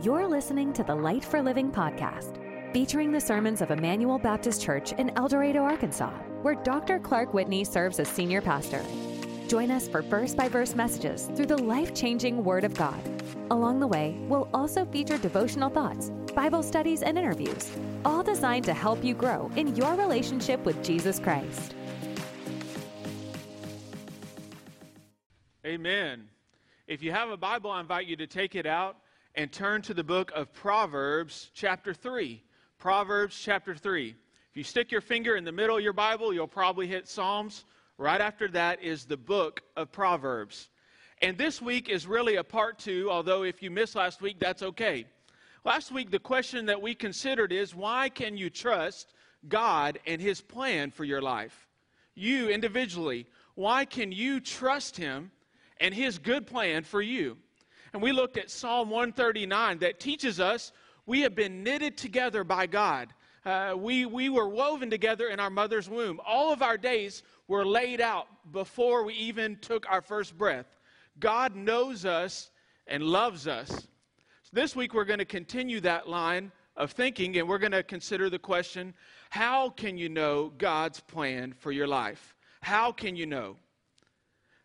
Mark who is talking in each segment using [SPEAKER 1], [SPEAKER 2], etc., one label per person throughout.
[SPEAKER 1] You're listening to the Light for Living podcast, featuring the sermons of Emmanuel Baptist Church in El Dorado, Arkansas, where Dr. Clark Whitney serves as senior pastor. Join us for verse by verse messages through the life changing Word of God. Along the way, we'll also feature devotional thoughts, Bible studies, and interviews, all designed to help you grow in your relationship with Jesus Christ.
[SPEAKER 2] Amen. If you have a Bible, I invite you to take it out and turn to the book of Proverbs, chapter 3. Proverbs, chapter 3. If you stick your finger in the middle of your Bible, you'll probably hit Psalms. Right after that is the book of Proverbs. And this week is really a part two, although if you missed last week, that's okay. Last week, the question that we considered is why can you trust God and His plan for your life? You individually, why can you trust Him and his good plan for you. And we looked at Psalm 139 that teaches us we have been knitted together by God. Uh, we, we were woven together in our mother's womb. All of our days were laid out before we even took our first breath. God knows us and loves us. So this week we're going to continue that line of thinking and we're going to consider the question how can you know God's plan for your life? How can you know?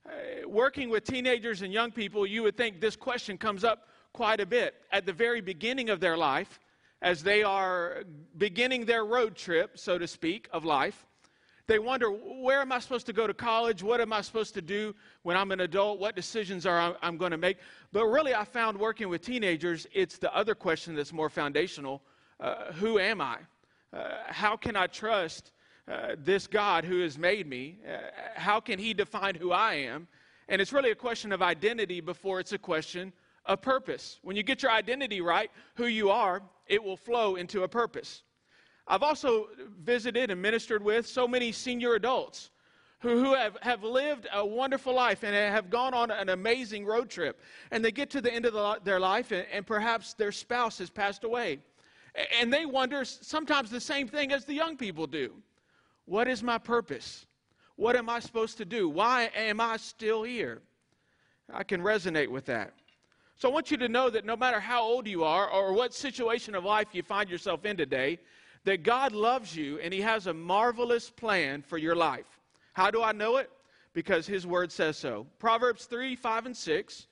[SPEAKER 2] Uh, working with teenagers and young people, you would think this question comes up quite a bit at the very beginning of their life as they are beginning their road trip, so to speak, of life. They wonder, where am I supposed to go to college? What am I supposed to do when I'm an adult? What decisions are I, am going to make? But really, I found working with teenagers, it's the other question that's more foundational. Uh, who am I? Uh, how can I trust uh, this God who has made me, uh, how can he define who I am? And it's really a question of identity before it's a question of purpose. When you get your identity right, who you are, it will flow into a purpose. I've also visited and ministered with so many senior adults who, who have, have lived a wonderful life and have gone on an amazing road trip. And they get to the end of the, their life, and, and perhaps their spouse has passed away. And they wonder sometimes the same thing as the young people do. What is my purpose? What am I supposed to do? Why am I still here? I can resonate with that. So I want you to know that no matter how old you are or what situation of life you find yourself in today, that God loves you and He has a marvelous plan for your life. How do I know it? Because His Word says so. Proverbs 3 5 and 6.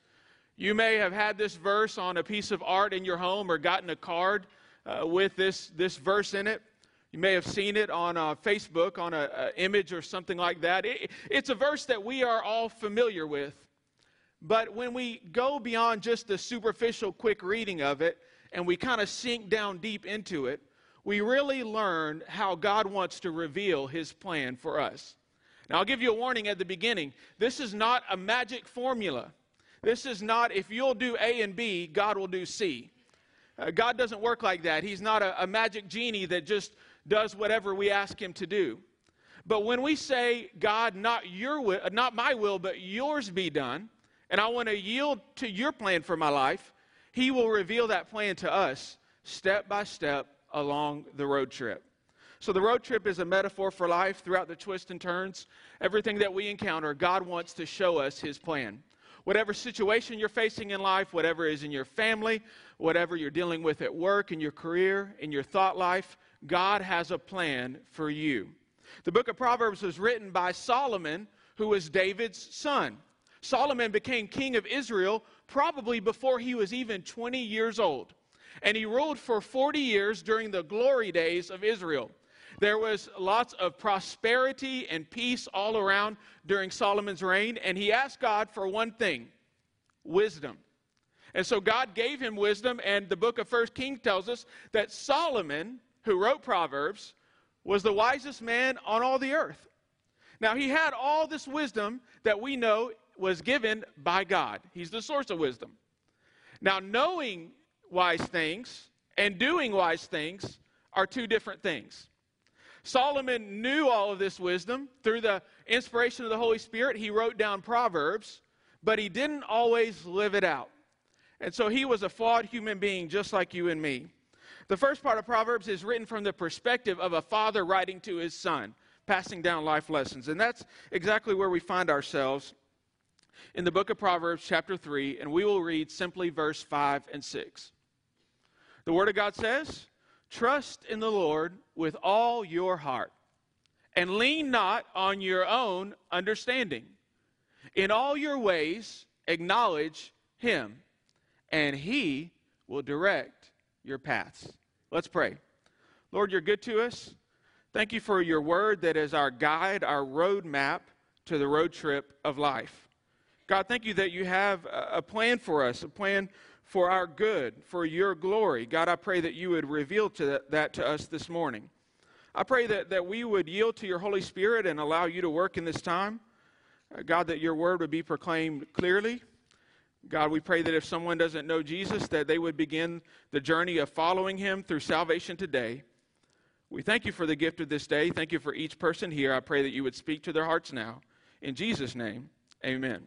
[SPEAKER 2] You may have had this verse on a piece of art in your home or gotten a card uh, with this, this verse in it. You may have seen it on uh, Facebook on an image or something like that. It, it's a verse that we are all familiar with. But when we go beyond just the superficial, quick reading of it and we kind of sink down deep into it, we really learn how God wants to reveal his plan for us. Now, I'll give you a warning at the beginning. This is not a magic formula. This is not if you'll do A and B, God will do C. Uh, God doesn't work like that. He's not a, a magic genie that just does whatever we ask him to do. But when we say, God, not your will, not my will, but yours be done, and I want to yield to your plan for my life, he will reveal that plan to us step by step along the road trip. So the road trip is a metaphor for life throughout the twists and turns. Everything that we encounter, God wants to show us his plan. Whatever situation you're facing in life, whatever is in your family, whatever you're dealing with at work, in your career, in your thought life, God has a plan for you. The book of Proverbs was written by Solomon, who was David's son. Solomon became king of Israel probably before he was even 20 years old. And he ruled for 40 years during the glory days of Israel. There was lots of prosperity and peace all around during Solomon's reign, and he asked God for one thing wisdom. And so God gave him wisdom, and the book of First King tells us that Solomon who wrote Proverbs, was the wisest man on all the earth. Now, he had all this wisdom that we know was given by God. He's the source of wisdom. Now, knowing wise things and doing wise things are two different things. Solomon knew all of this wisdom through the inspiration of the Holy Spirit. He wrote down Proverbs, but he didn't always live it out. And so he was a flawed human being just like you and me. The first part of Proverbs is written from the perspective of a father writing to his son, passing down life lessons. And that's exactly where we find ourselves in the book of Proverbs, chapter 3, and we will read simply verse 5 and 6. The Word of God says, Trust in the Lord with all your heart, and lean not on your own understanding. In all your ways, acknowledge Him, and He will direct your paths. Let's pray. Lord, you're good to us. Thank you for your word that is our guide, our road map to the road trip of life. God, thank you that you have a plan for us, a plan for our good, for your glory. God, I pray that you would reveal to that, that to us this morning. I pray that, that we would yield to your Holy Spirit and allow you to work in this time. Uh, God, that your word would be proclaimed clearly. God, we pray that if someone doesn't know Jesus, that they would begin the journey of following him through salvation today. We thank you for the gift of this day. Thank you for each person here. I pray that you would speak to their hearts now. In Jesus' name, amen.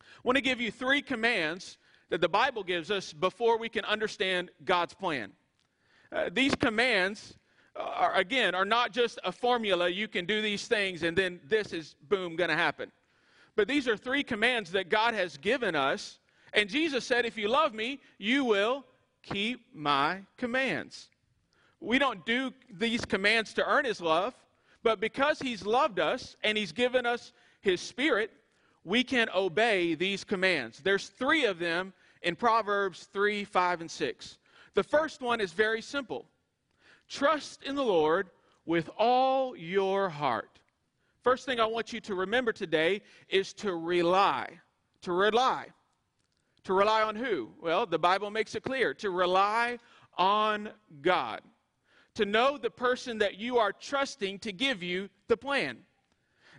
[SPEAKER 2] I want to give you three commands that the Bible gives us before we can understand God's plan. Uh, these commands, are, again, are not just a formula you can do these things and then this is, boom, going to happen. But these are three commands that God has given us. And Jesus said, If you love me, you will keep my commands. We don't do these commands to earn his love, but because he's loved us and he's given us his spirit, we can obey these commands. There's three of them in Proverbs 3, 5, and 6. The first one is very simple trust in the Lord with all your heart. First thing I want you to remember today is to rely. To rely. To rely on who? Well, the Bible makes it clear to rely on God to know the person that you are trusting to give you the plan.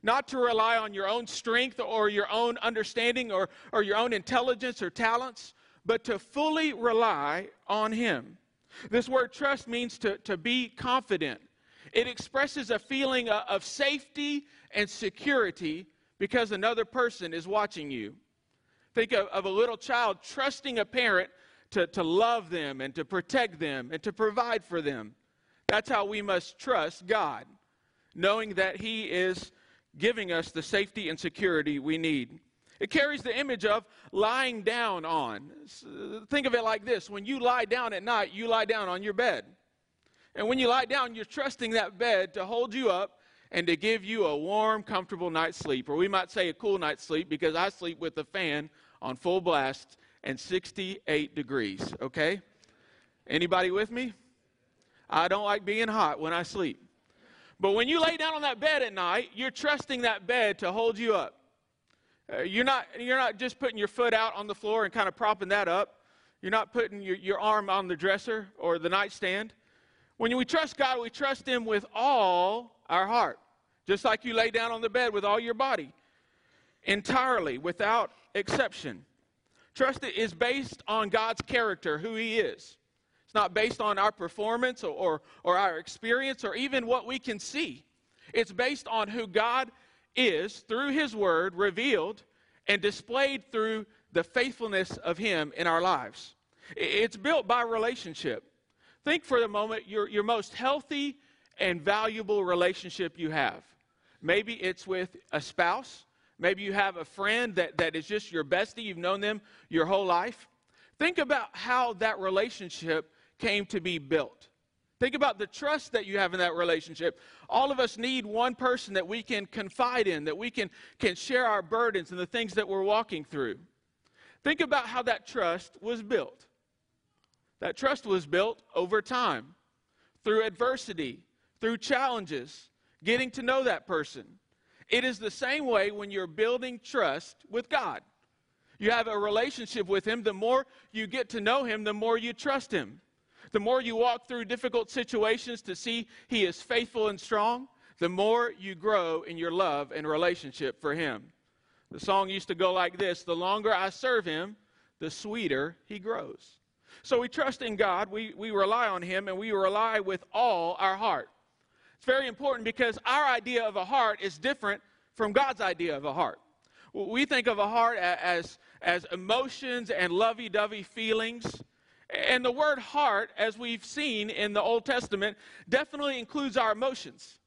[SPEAKER 2] Not to rely on your own strength or your own understanding or, or your own intelligence or talents, but to fully rely on Him. This word trust means to, to be confident. It expresses a feeling uh, of safety and security because another person is watching you. Think of, of a little child trusting a parent to, to love them and to protect them and to provide for them. That's how we must trust God, knowing that He is giving us the safety and security we need. It carries the image of lying down on. Think of it like this when you lie down at night, you lie down on your bed. And when you lie down, you're trusting that bed to hold you up and to give you a warm, comfortable night's sleep. Or we might say a cool night's sleep because I sleep with the fan on full blast and 68 degrees, okay? Anybody with me? I don't like being hot when I sleep. But when you lay down on that bed at night, you're trusting that bed to hold you up. Uh, you're, not, you're not just putting your foot out on the floor and kind of propping that up. You're not putting your, your arm on the dresser or the nightstand. When we trust God, we trust Him with all our heart, just like you lay down on the bed with all your body, entirely, without exception. Trust is based on God's character, who He is. It's not based on our performance or, or, or, our experience or even what we can see. It's based on who God is through His Word revealed and displayed through the faithfulness of Him in our lives. It's built by relationship. Think for the moment your, your most healthy and valuable relationship you have. Maybe it's with a spouse. Maybe you have a friend that, that is just your bestie. You've known them your whole life. Think about how that relationship came to be built. Think about the trust that you have in that relationship. All of us need one person that we can confide in, that we can, can share our burdens and the things that we're walking through. Think about how that trust was built. That trust was built over time, through adversity, through challenges, getting to know that person. It is the same way when you're building trust with God. You have a relationship with Him. The more you get to know Him, the more you trust Him. The more you walk through difficult situations to see He is faithful and strong, the more you grow in your love and relationship for Him. The song used to go like this The longer I serve Him, the sweeter He grows. So we trust in God, we, we rely on Him, and we rely with all our heart. It's very important because our idea of a heart is different from God's idea of a heart. We think of a heart as, as emotions and lovey dovey feelings. And the word heart, as we've seen in the Old Testament, definitely includes our emotions.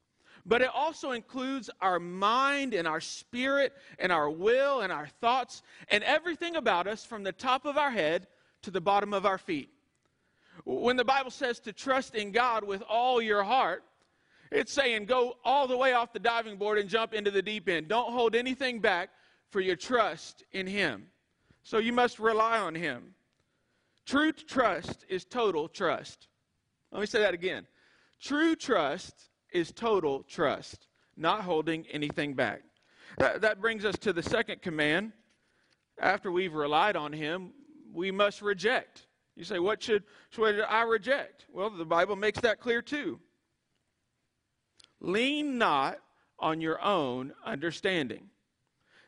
[SPEAKER 2] But it also includes our mind and our spirit and our will and our thoughts and everything about us from the top of our head to the bottom of our feet. When the Bible says to trust in God with all your heart, it's saying go all the way off the diving board and jump into the deep end. Don't hold anything back for your trust in Him. So you must rely on Him. True trust is total trust. Let me say that again. True trust is total trust, not holding anything back. That, that brings us to the second command. After we've relied on Him, we must reject. You say, what should, should I reject? Well, the Bible makes that clear too. Lean not on your own understanding.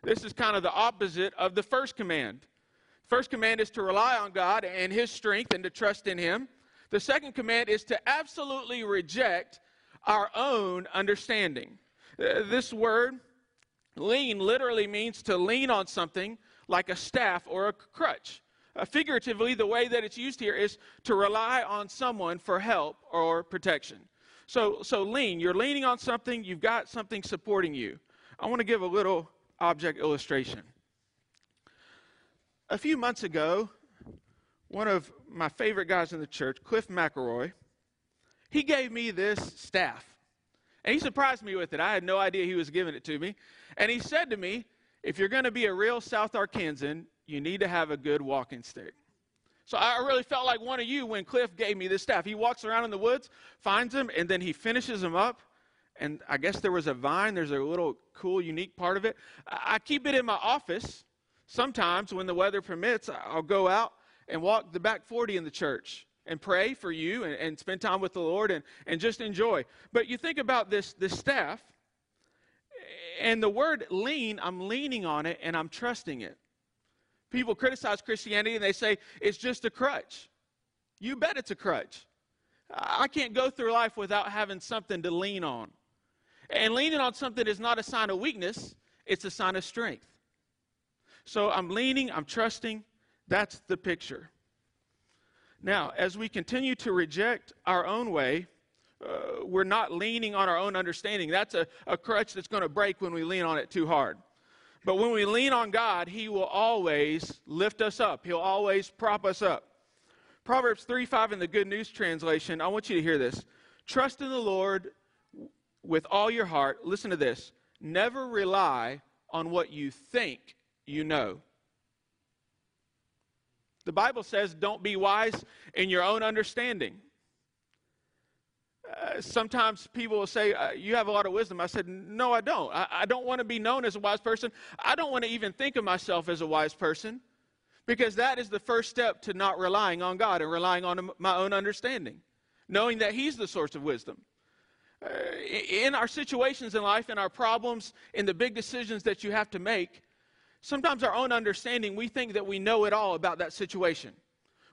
[SPEAKER 2] This is kind of the opposite of the first command. First command is to rely on God and His strength and to trust in Him. The second command is to absolutely reject our own understanding. Uh, this word, lean, literally means to lean on something like a staff or a crutch. Figuratively, the way that it's used here is to rely on someone for help or protection. So, so lean, you're leaning on something, you've got something supporting you. I want to give a little object illustration. A few months ago, one of my favorite guys in the church, Cliff McElroy, he gave me this staff. And he surprised me with it. I had no idea he was giving it to me. And he said to me, if you're going to be a real South Arkansan, you need to have a good walking stick. So I really felt like one of you when Cliff gave me this staff. He walks around in the woods, finds them, and then he finishes them up. And I guess there was a vine. There's a little cool, unique part of it. I keep it in my office. Sometimes, when the weather permits, I'll go out and walk the back 40 in the church and pray for you and, and spend time with the Lord and, and just enjoy. But you think about this, this staff, and the word lean, I'm leaning on it and I'm trusting it. People criticize Christianity and they say it's just a crutch. You bet it's a crutch. I can't go through life without having something to lean on. And leaning on something is not a sign of weakness, it's a sign of strength. So I'm leaning, I'm trusting. That's the picture. Now, as we continue to reject our own way, uh, we're not leaning on our own understanding. That's a, a crutch that's going to break when we lean on it too hard. But when we lean on God, He will always lift us up, He'll always prop us up. Proverbs 3 5 in the Good News Translation, I want you to hear this. Trust in the Lord with all your heart. Listen to this. Never rely on what you think you know. The Bible says, don't be wise in your own understanding. Uh, sometimes people will say, uh, You have a lot of wisdom. I said, No, I don't. I, I don't want to be known as a wise person. I don't want to even think of myself as a wise person because that is the first step to not relying on God and relying on my own understanding, knowing that He's the source of wisdom. Uh, in our situations in life, in our problems, in the big decisions that you have to make, sometimes our own understanding, we think that we know it all about that situation.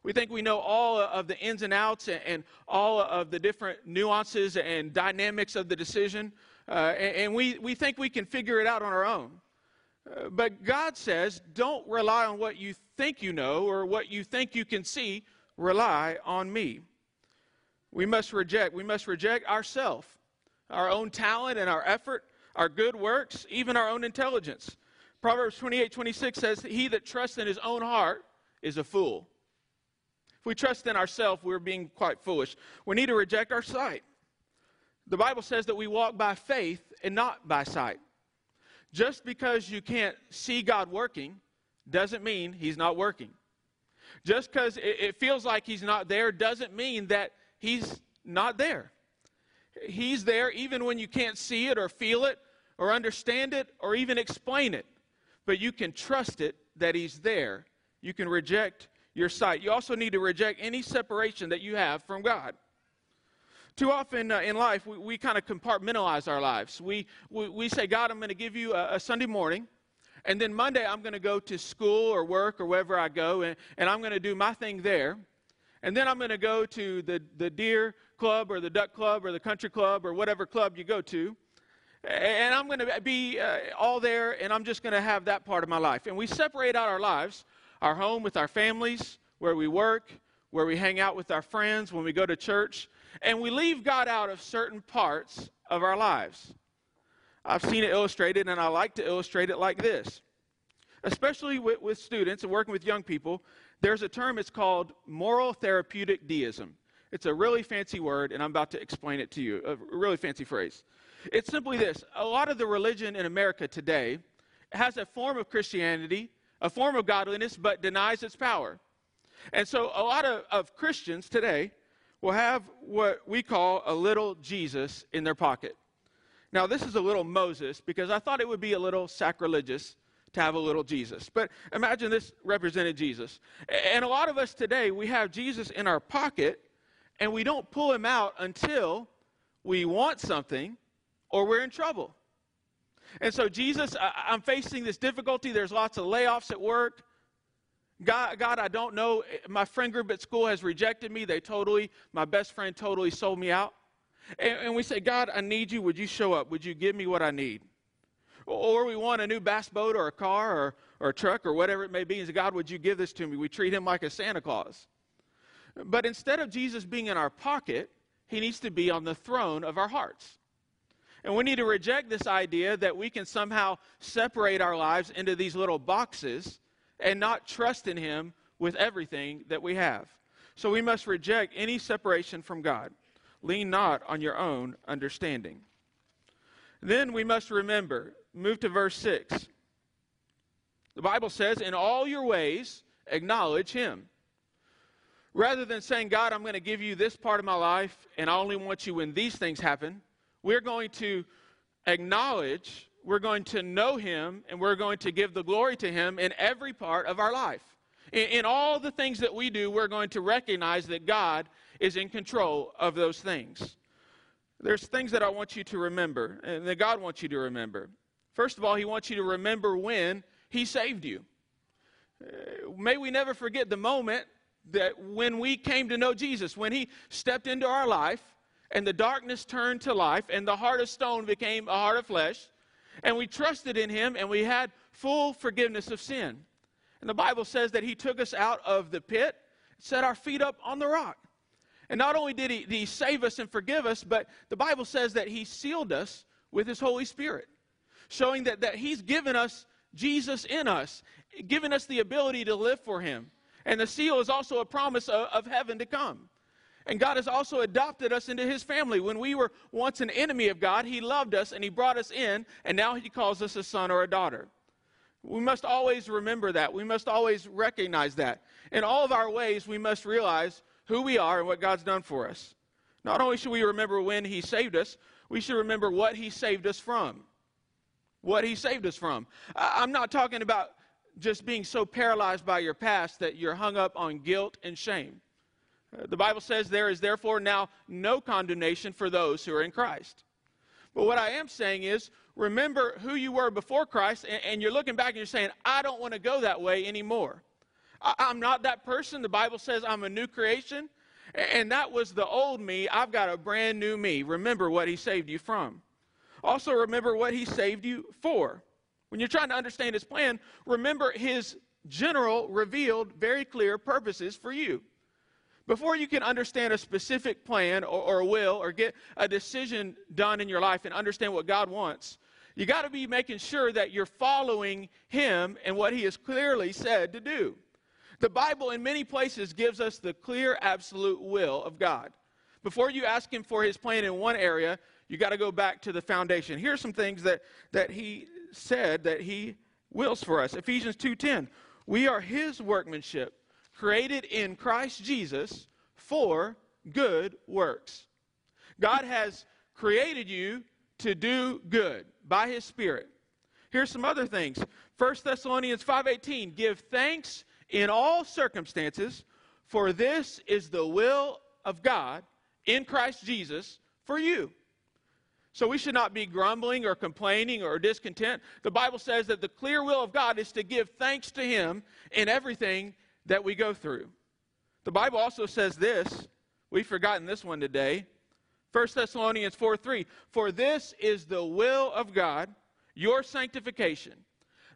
[SPEAKER 2] We think we know all of the ins and outs and, all of the different nuances and dynamics of the decision, uh, and, we, we think we can figure it out on our own. Uh, but God says, don't rely on what you think you know or what you think you can see. Rely on me. We must reject. We must reject ourselves, our own talent and our effort, our good works, even our own intelligence. Proverbs 28 26 says, He that trusts in his own heart is a fool. If we trust in ourselves, we're being quite foolish. We need to reject our sight. The Bible says that we walk by faith and not by sight. Just because you can't see God working doesn't mean He's not working. Just because it feels like He's not there doesn't mean that He's not there. He's there even when you can't see it or feel it or understand it or even explain it. But you can trust it that He's there. You can reject your sight. You also need to reject any separation that you have from God. Too often uh, in life, we, we kind of compartmentalize our lives. We, we, we say, God, I'm going to give you a, a, Sunday morning, and then Monday I'm going to go to school or work or wherever I go, and, and I'm going to do my thing there. And then I'm going to go to the, the deer club or the duck club or the country club or whatever club you go to. And I'm going to be uh, all there, and I'm just going to have that part of my life. And we separate out our lives our home with our families, where we work, where we hang out with our friends, when we go to church, and we leave God out of certain parts of our lives. I've seen it illustrated, and I like to illustrate it like this. Especially with, with students and working with young people, there's a term, it's called moral therapeutic deism. It's a really fancy word, and I'm about to explain it to you. A really fancy phrase. It's simply this a lot of the religion in America today has a form of Christianity, a form of godliness, but denies its power. And so a lot of, of Christians today will have what we call a little Jesus in their pocket. Now, this is a little Moses because I thought it would be a little sacrilegious to have a little Jesus. But imagine this represented Jesus. And a lot of us today, we have Jesus in our pocket and we don't pull him out until we want something or we're in trouble. And so, Jesus, I, am facing this difficulty. There's lots of layoffs at work. God, God, I don't know. My friend group at school has rejected me. They totally, my best friend totally sold me out. And, and we say, God, I need you. Would you show up? Would you give me what I need? Or we want a new bass boat or a car or, or a truck or whatever it may be. And say, God, would you give this to me? We treat him like a Santa Claus. But instead of Jesus being in our pocket, he needs to be on the throne of our hearts. And we need to reject this idea that we can somehow separate our lives into these little boxes and not trust in Him with everything that we have. So we must reject any separation from God. Lean not on your own understanding. Then we must remember, move to verse 6. The Bible says, In all your ways, acknowledge Him. Rather than saying, God, I'm going to give you this part of my life, and I only want you when these things happen, we're going to acknowledge, we're going to know Him, and we're going to give the glory to Him in every part of our life. In, in all the things that we do, we're going to recognize that God is in control of those things. There's things that I want you to remember, and that God wants you to remember. First of all, He wants you to remember when He saved you. Uh, may we never forget the moment that when we came to know Jesus, when He stepped into our life, and the darkness turned to life, and the heart of stone became a heart of flesh, and we trusted in him, and we had full forgiveness of sin. And the Bible says that he took us out of the pit, set our feet up on the rock. And not only did he, did he save us and forgive us, but the Bible says that he sealed us with his Holy Spirit, showing that, that he's given us Jesus in us, given us the ability to live for him. And the seal is also a promise of, of heaven to come. And God has also adopted us into his family. When we were once an enemy of God, he loved us and he brought us in, and now he calls us a son or a daughter. We must always remember that. We must always recognize that. In all of our ways, we must realize who we are and what God's done for us. Not only should we remember when he saved us, we should remember what he saved us from. What he saved us from. I'm not talking about just being so paralyzed by your past that you're hung up on guilt and shame. The Bible says there is therefore now no condemnation for those who are in Christ. But what I am saying is, remember who you were before Christ, and, and you're looking back and you're saying, I don't want to go that way anymore. I, I'm not that person. The Bible says I'm a new creation, and that was the old me. I've got a brand new me. Remember what He saved you from. Also, remember what He saved you for. When you're trying to understand His plan, remember His general, revealed, very clear purposes for you. Before you can understand a specific plan or, or will or get a decision done in your life and understand what God wants, you got to be making sure that you're following Him and what He has clearly said to do. The Bible, in many places, gives us the clear, absolute will of God. Before you ask Him for His plan in one area, you got to go back to the foundation. Here's some things that, that He said that He wills for us. Ephesians 2:10. We are His workmanship created in Christ Jesus for good works. God has created you to do good by his spirit. Here's some other things. 1 Thessalonians 5:18 Give thanks in all circumstances for this is the will of God in Christ Jesus for you. So we should not be grumbling or complaining or discontent. The Bible says that the clear will of God is to give thanks to him in everything that we go through. The Bible also says this. We've forgotten this one today. 1 Thessalonians 4 3. For this is the will of God, your sanctification,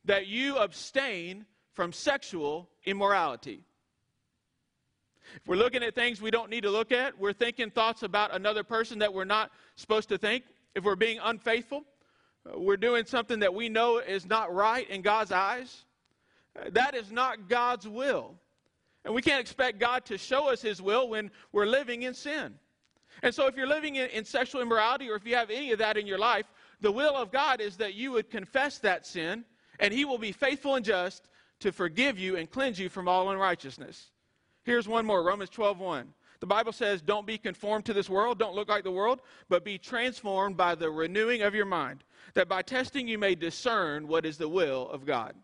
[SPEAKER 2] that you abstain from sexual immorality. If we're looking at things we don't need to look at, we're thinking thoughts about another person that we're not supposed to think. If we're being unfaithful, uh, we're doing something that we know is not right in God's eyes. That is not God's will. And we can't expect God to show us His will when we're living in sin. And so, if you're living in, in, sexual immorality or if you have any of that in your life, the will of God is that you would confess that sin, and He will be faithful and just to forgive you and cleanse you from all unrighteousness. Here's one more Romans 12 1. The Bible says, Don't be conformed to this world, don't look like the world, but be transformed by the renewing of your mind, that by testing you may discern what is the will of God.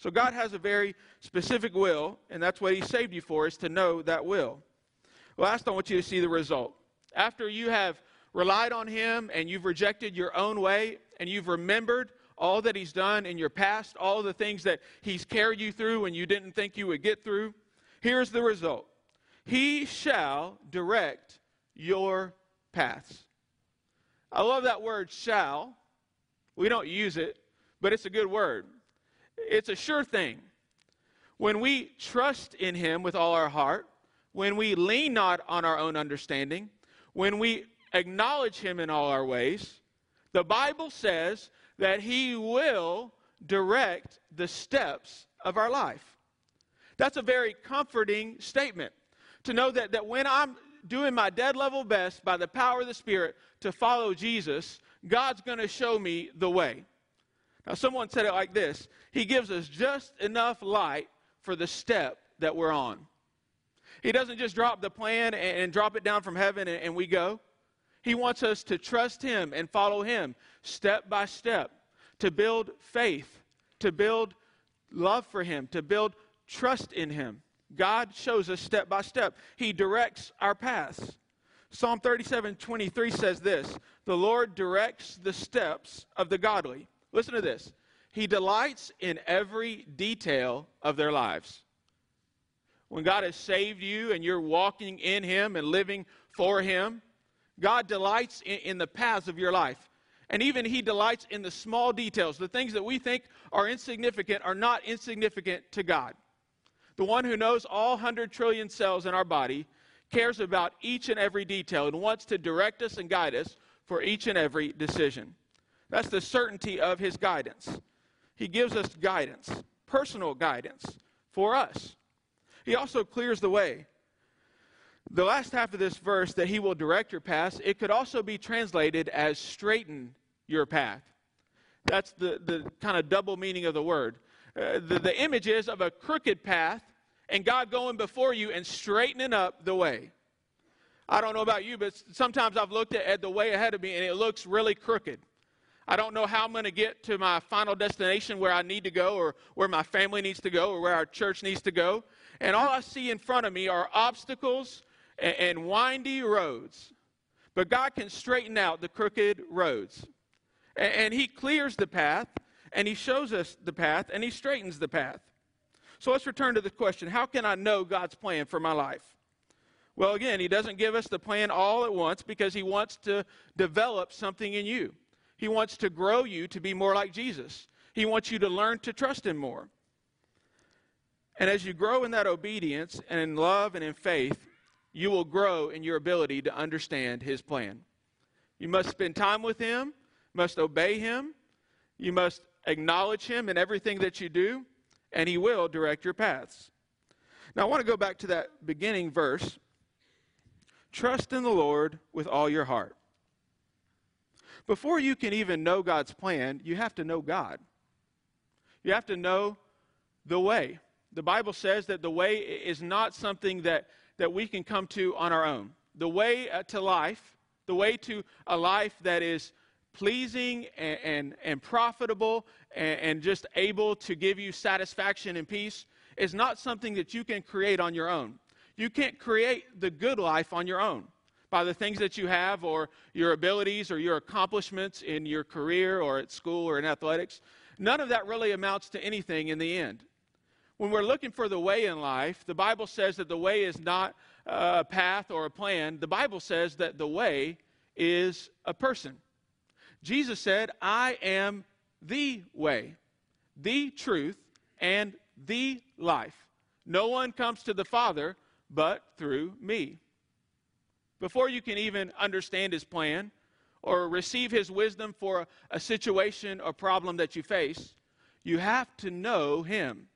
[SPEAKER 2] So God has a very specific will, and that's what He saved you for, is to know that will. Last, I want you to see the result. After you have relied on Him and you've rejected your own way and you've remembered all that He's done in your past, all the things that He's carried you through when you didn't think you would get through, here's the result He shall direct your paths. I love that word shall. We don't use it, but it's a good word. It's a sure thing. When we trust in Him with all our heart, when we lean not on our own understanding, when we acknowledge Him in all our ways, the Bible says that He will direct the steps of our life. That's a very comforting statement to know that, that when I'm doing my dead level best by the power of the Spirit to follow Jesus, God's going to show me the way. Now, someone said it like this He gives us just enough light for the step that we're on. He doesn't just drop the plan and, and drop it down from heaven and, and we go. He wants us to trust Him and follow Him step by step to build faith, to build love for Him, to build trust in Him. God shows us step by step. He directs our paths. Psalm 37 23 says this The Lord directs the steps of the godly. Listen to this. He delights in every detail of their lives when God has saved you and you're walking in Him and living for Him, God delights in, in, the paths of your life. And even He delights in the small details. The things that we think are insignificant are not insignificant to God. The one who knows all 100 trillion cells in our body cares about each and every detail and wants to direct us and guide us for each and every decision. That's the certainty of His guidance. He gives us guidance, personal guidance for us. He also clears the way. The last half of this verse, that he will direct your path, it could also be translated as straighten your path. That's the, the kind of double meaning of the word. Uh, the, the image is of a crooked path and God going before you and straightening up the way. I don't know about you, but sometimes I've looked at, at the way ahead of me and it looks really crooked. I don't know how I'm going to get to my final destination where I need to go or where my family needs to go or where our church needs to go and all I see in front of me are obstacles and, and windy roads. But God can straighten out the crooked roads. And, and He clears the path, and He shows us the path, and He straightens the path. So let's return to the question how can I know God's plan for my life? Well, again, He doesn't give us the plan all at once because He wants to develop something in you. He wants to grow you to be more like Jesus. He wants you to learn to trust Him more. And as you grow in that obedience and in love and in faith, you will grow in your ability to understand His plan. You must spend time with Him, must obey Him, you must acknowledge Him in everything that you do, and He will direct your paths. Now, I want to go back to that beginning verse. Trust in the Lord with all your heart. Before you can even know God's plan, you have to know God. You have to know the way. The Bible says that the way is not something that, that we can come to on our own. The way uh, to life, the way to a life that is pleasing and, and, and profitable and, and just able to give you satisfaction and peace, is not something that you can create on your own. You can't create the good life on your own by the things that you have or your abilities or your accomplishments in your career or at school or in athletics. None of that really amounts to anything in the end when we're looking for the way in life, the Bible says that the way is not uh, a path or a plan. The Bible says that the way is a person. Jesus said, I am the way, the truth, and the life. No one comes to the Father but through me. Before you can even understand his plan or receive his wisdom for a, situation or problem that you face, you have to know him.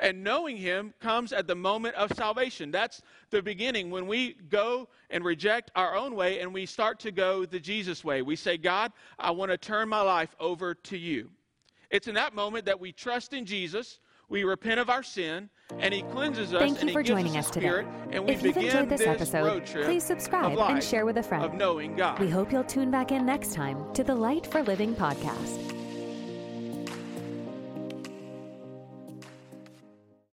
[SPEAKER 2] And knowing him comes at the moment of salvation. That's the beginning when we go and reject our own way and we start to go the Jesus way. We say, God, I want to turn my life over to you. It's in that moment that we trust in Jesus, we repent of our sin, and He cleanses us.
[SPEAKER 1] Thank you
[SPEAKER 2] and
[SPEAKER 1] for
[SPEAKER 2] he
[SPEAKER 1] joining us today.
[SPEAKER 2] Spirit, and we
[SPEAKER 1] If you've
[SPEAKER 2] begin
[SPEAKER 1] enjoyed this
[SPEAKER 2] road
[SPEAKER 1] episode,
[SPEAKER 2] trip
[SPEAKER 1] please subscribe and share with a friend.
[SPEAKER 2] Of knowing God.
[SPEAKER 1] We hope you'll tune back in next time to the Light for Living podcast.